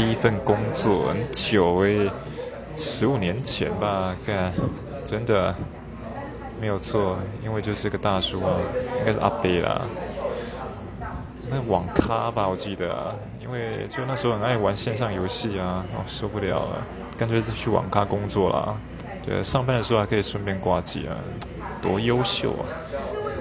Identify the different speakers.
Speaker 1: 第一份工作很久诶，十五年前吧，干，真的没有错，因为就是个大叔啊，应该是阿贝啦。那网咖吧，我记得啊，因为就那时候很爱玩线上游戏啊，哦受不了了，干脆是去网咖工作啦。对，上班的时候还可以顺便挂机啊，多优秀啊！